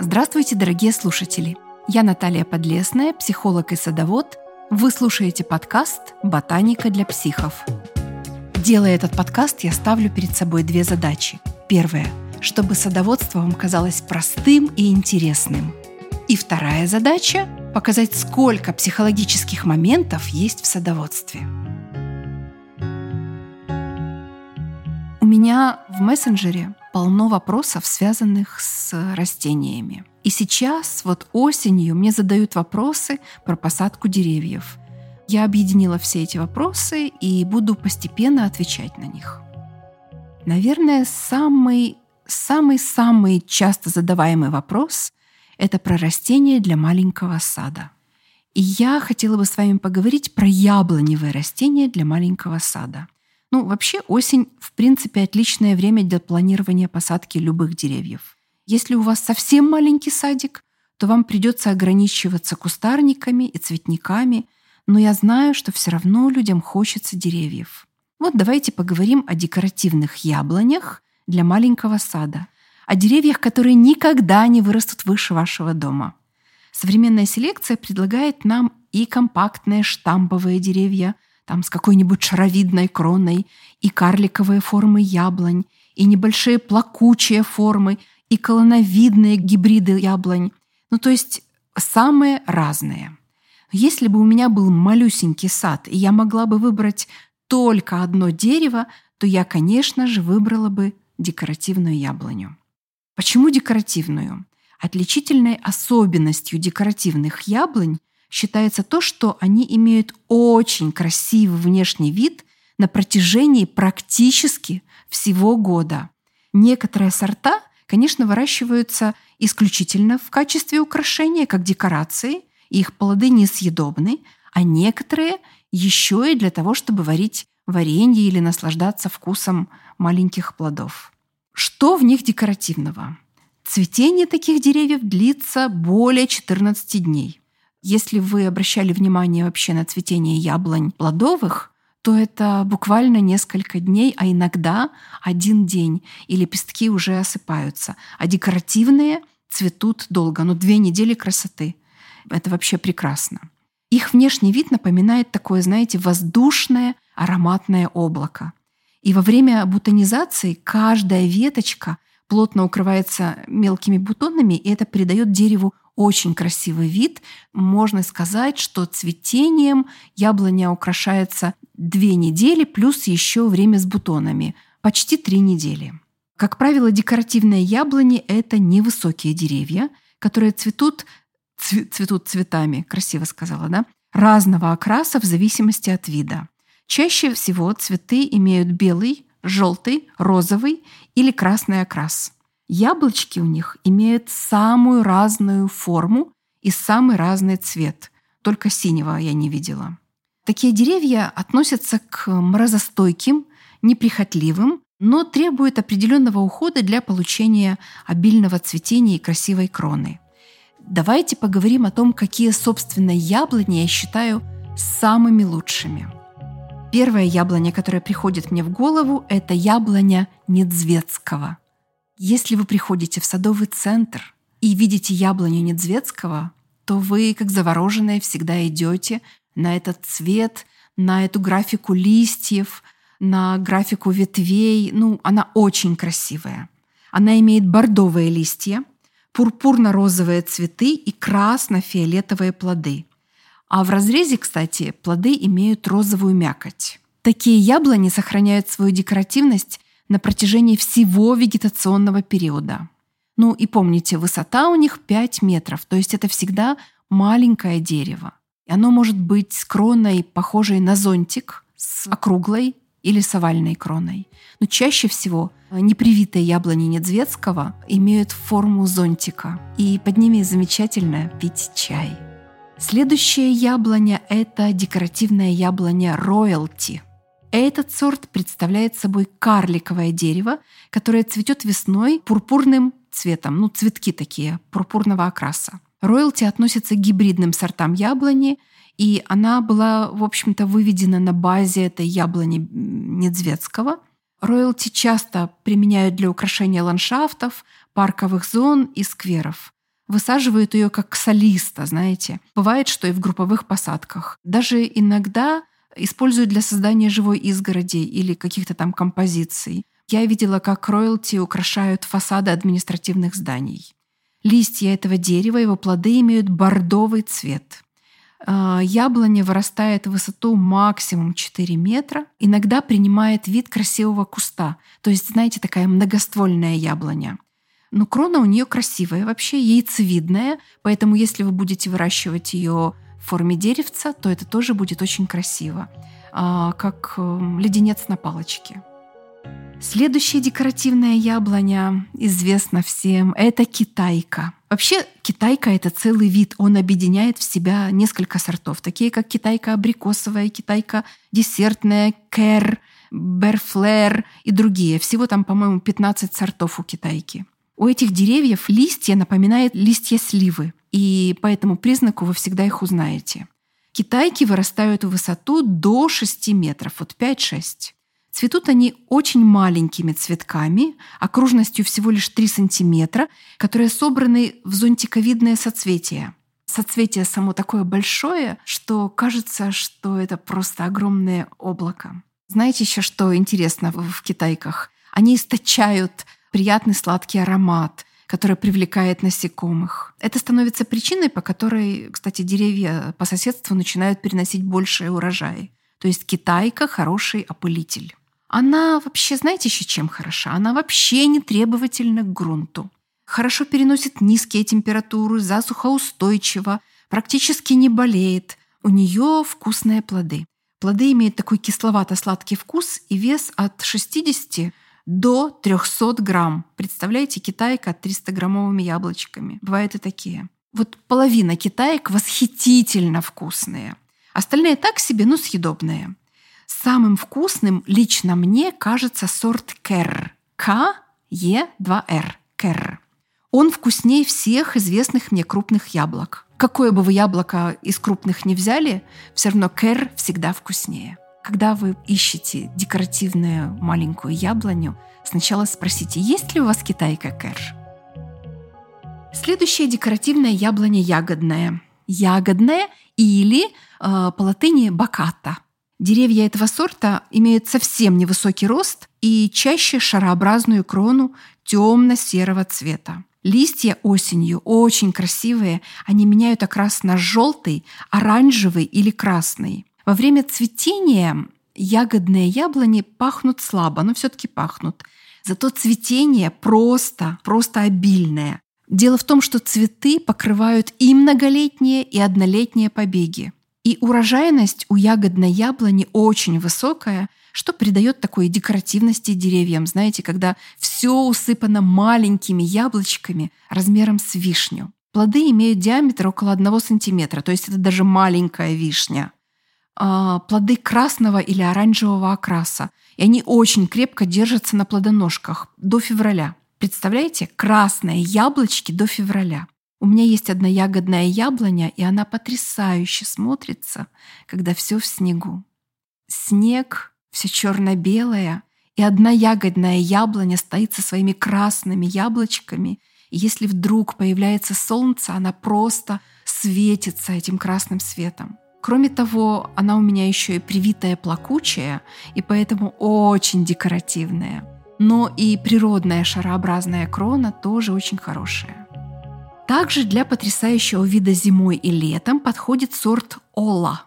Здравствуйте, дорогие слушатели! Я Наталья Подлесная, психолог и садовод. Вы слушаете подкаст «Ботаника для психов». Делая этот подкаст, я ставлю перед собой две задачи. Первая – чтобы садоводство вам казалось простым и интересным. И вторая задача – показать, сколько психологических моментов есть в садоводстве. У меня в мессенджере полно вопросов, связанных с растениями. И сейчас, вот осенью, мне задают вопросы про посадку деревьев. Я объединила все эти вопросы и буду постепенно отвечать на них. Наверное, самый самый-самый часто задаваемый вопрос – это про растения для маленького сада. И я хотела бы с вами поговорить про яблоневые растения для маленького сада – ну, вообще осень, в принципе, отличное время для планирования посадки любых деревьев. Если у вас совсем маленький садик, то вам придется ограничиваться кустарниками и цветниками, но я знаю, что все равно людям хочется деревьев. Вот давайте поговорим о декоративных яблонях для маленького сада, о деревьях, которые никогда не вырастут выше вашего дома. Современная селекция предлагает нам и компактные штамповые деревья – там с какой-нибудь шаровидной кроной, и карликовые формы яблонь, и небольшие плакучие формы, и колоновидные гибриды яблонь. Ну, то есть самые разные. Если бы у меня был малюсенький сад, и я могла бы выбрать только одно дерево, то я, конечно же, выбрала бы декоративную яблоню. Почему декоративную? Отличительной особенностью декоративных яблонь считается то, что они имеют очень красивый внешний вид на протяжении практически всего года. Некоторые сорта, конечно, выращиваются исключительно в качестве украшения, как декорации, и их плоды несъедобны, а некоторые еще и для того, чтобы варить варенье или наслаждаться вкусом маленьких плодов. Что в них декоративного? Цветение таких деревьев длится более 14 дней. Если вы обращали внимание вообще на цветение яблонь плодовых, то это буквально несколько дней, а иногда один день, и лепестки уже осыпаются. А декоративные цветут долго, ну две недели красоты. Это вообще прекрасно. Их внешний вид напоминает такое, знаете, воздушное ароматное облако. И во время бутонизации каждая веточка плотно укрывается мелкими бутонами, и это придает дереву очень красивый вид. Можно сказать, что цветением яблоня украшается две недели плюс еще время с бутонами. Почти три недели. Как правило, декоративные яблони – это невысокие деревья, которые цветут, цветут цветами, красиво сказала, да, разного окраса в зависимости от вида. Чаще всего цветы имеют белый, желтый, розовый или красный окрас – Яблочки у них имеют самую разную форму и самый разный цвет. Только синего я не видела. Такие деревья относятся к морозостойким, неприхотливым, но требуют определенного ухода для получения обильного цветения и красивой кроны. Давайте поговорим о том, какие, собственно, яблони я считаю самыми лучшими. Первая яблоня, которая приходит мне в голову, это яблоня Недзвецкого – если вы приходите в садовый центр и видите яблоню Недзвецкого, то вы, как завороженные, всегда идете на этот цвет, на эту графику листьев, на графику ветвей. Ну, она очень красивая. Она имеет бордовые листья, пурпурно-розовые цветы и красно-фиолетовые плоды. А в разрезе, кстати, плоды имеют розовую мякоть. Такие яблони сохраняют свою декоративность на протяжении всего вегетационного периода. Ну и помните, высота у них 5 метров, то есть это всегда маленькое дерево. И оно может быть с кроной, похожей на зонтик, с округлой или с овальной кроной. Но чаще всего непривитые яблони Недзветского имеют форму зонтика, и под ними замечательно пить чай. Следующая яблоня – это декоративная яблоня роялти – этот сорт представляет собой карликовое дерево, которое цветет весной пурпурным цветом, ну цветки такие, пурпурного окраса. Роялти относится к гибридным сортам яблони, и она была, в общем-то, выведена на базе этой яблони Недзвецкого. Роялти часто применяют для украшения ландшафтов, парковых зон и скверов. высаживают ее как солиста, знаете. Бывает, что и в групповых посадках. Даже иногда используют для создания живой изгороди или каких-то там композиций. Я видела, как роялти украшают фасады административных зданий. Листья этого дерева, его плоды имеют бордовый цвет. А, яблоня вырастает в высоту максимум 4 метра, иногда принимает вид красивого куста. То есть, знаете, такая многоствольная яблоня. Но крона у нее красивая, вообще яйцевидная, поэтому если вы будете выращивать ее в форме деревца, то это тоже будет очень красиво, а, как эм, леденец на палочке. Следующая декоративная яблоня известна всем. Это китайка. Вообще китайка — это целый вид. Он объединяет в себя несколько сортов, такие как китайка абрикосовая, китайка десертная, кэр, берфлер и другие. Всего там, по-моему, 15 сортов у китайки. У этих деревьев листья напоминают листья сливы, и по этому признаку вы всегда их узнаете. Китайки вырастают в высоту до 6 метров, вот 5-6. Цветут они очень маленькими цветками, окружностью всего лишь 3 сантиметра, которые собраны в зонтиковидное соцветие. Соцветие само такое большое, что кажется, что это просто огромное облако. Знаете еще, что интересно в китайках? Они источают приятный сладкий аромат, который привлекает насекомых. Это становится причиной, по которой, кстати, деревья по соседству начинают переносить большие урожаи. То есть китайка — хороший опылитель. Она вообще, знаете, еще чем хороша? Она вообще не требовательна к грунту. Хорошо переносит низкие температуры, засухоустойчива, практически не болеет. У нее вкусные плоды. Плоды имеют такой кисловато-сладкий вкус и вес от 60 до 300 грамм. Представляете, китайка 300-граммовыми яблочками. Бывают и такие. Вот половина китаек восхитительно вкусные. Остальные так себе, но съедобные. Самым вкусным лично мне кажется сорт Кер. К-Е-2-Р. Кер. Он вкуснее всех известных мне крупных яблок. Какое бы вы яблоко из крупных не взяли, все равно Кер всегда вкуснее. Когда вы ищете декоративную маленькую яблоню, сначала спросите, есть ли у вас китайка кэш. Следующая декоративная яблоня ягодная. Ягодная или э, по латыни баката. Деревья этого сорта имеют совсем невысокий рост и чаще шарообразную крону темно-серого цвета. Листья осенью очень красивые, они меняют окрас на желтый, оранжевый или красный. Во время цветения ягодные яблони пахнут слабо, но все-таки пахнут. Зато цветение просто, просто обильное. Дело в том, что цветы покрывают и многолетние, и однолетние побеги. И урожайность у ягодной яблони очень высокая, что придает такой декоративности деревьям. Знаете, когда все усыпано маленькими яблочками размером с вишню. Плоды имеют диаметр около 1 сантиметра, то есть это даже маленькая вишня. А, плоды красного или оранжевого окраса. И они очень крепко держатся на плодоножках до февраля. Представляете? Красные яблочки до февраля. У меня есть одна ягодная яблоня, и она потрясающе смотрится, когда все в снегу. Снег, все черно-белое, и одна ягодная яблоня стоит со своими красными яблочками. И если вдруг появляется солнце, она просто светится этим красным светом. Кроме того, она у меня еще и привитая плакучая, и поэтому очень декоративная. Но и природная шарообразная крона тоже очень хорошая. Также для потрясающего вида зимой и летом подходит сорт Ола.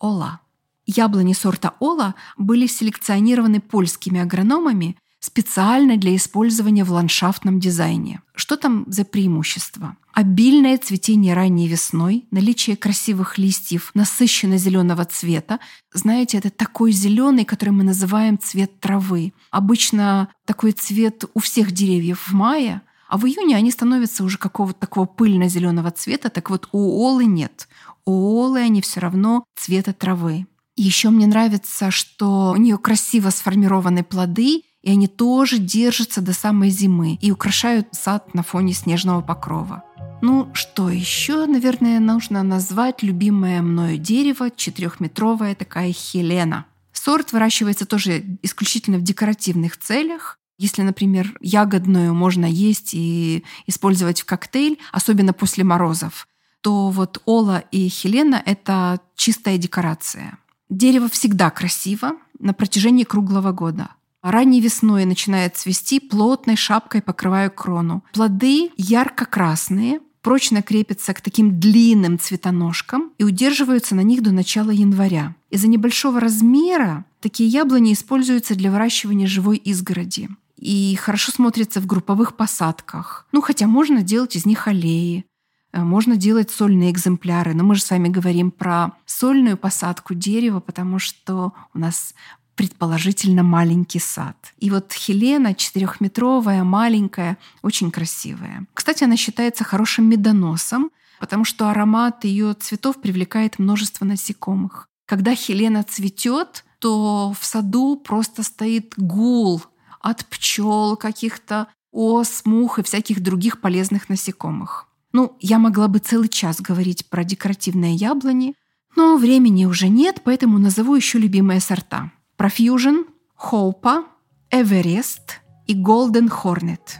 Ола. Яблони сорта Ола были селекционированы польскими агрономами специально для использования в ландшафтном дизайне. Что там за преимущество? Обильное цветение ранней весной, наличие красивых листьев насыщенно зеленого цвета. Знаете, это такой зеленый, который мы называем цвет травы. Обычно такой цвет у всех деревьев в мае, а в июне они становятся уже какого-то такого пыльно-зеленого цвета. Так вот, у олы нет. У олы они все равно цвета травы. Еще мне нравится, что у нее красиво сформированы плоды, и они тоже держатся до самой зимы и украшают сад на фоне снежного покрова. Ну, что еще, наверное, нужно назвать любимое мною дерево, четырехметровая такая хелена. Сорт выращивается тоже исключительно в декоративных целях. Если, например, ягодную можно есть и использовать в коктейль, особенно после морозов, то вот Ола и Хелена — это чистая декорация. Дерево всегда красиво на протяжении круглого года. Ранней весной начинает цвести, плотной шапкой покрывая крону. Плоды ярко-красные, прочно крепятся к таким длинным цветоножкам и удерживаются на них до начала января. Из-за небольшого размера такие яблони используются для выращивания живой изгороди и хорошо смотрятся в групповых посадках. Ну, хотя можно делать из них аллеи, э, можно делать сольные экземпляры, но мы же с вами говорим про сольную посадку дерева, потому что у нас предположительно маленький сад. И вот Хелена четырехметровая, маленькая, очень красивая. Кстати, она считается хорошим медоносом, потому что аромат ее цветов привлекает множество насекомых. Когда Хелена цветет, то в саду просто стоит гул от пчел, каких-то ос, мух и всяких других полезных насекомых. Ну, я могла бы целый час говорить про декоративные яблони, но времени уже нет, поэтому назову еще любимые сорта. Profusion, Hopa, Everest и Golden Hornet.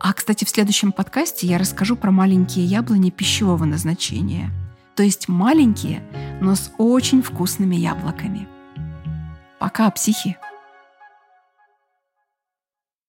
А, кстати, в следующем подкасте я расскажу про маленькие яблони пищевого назначения. То есть маленькие, но с очень вкусными яблоками. Пока, психи!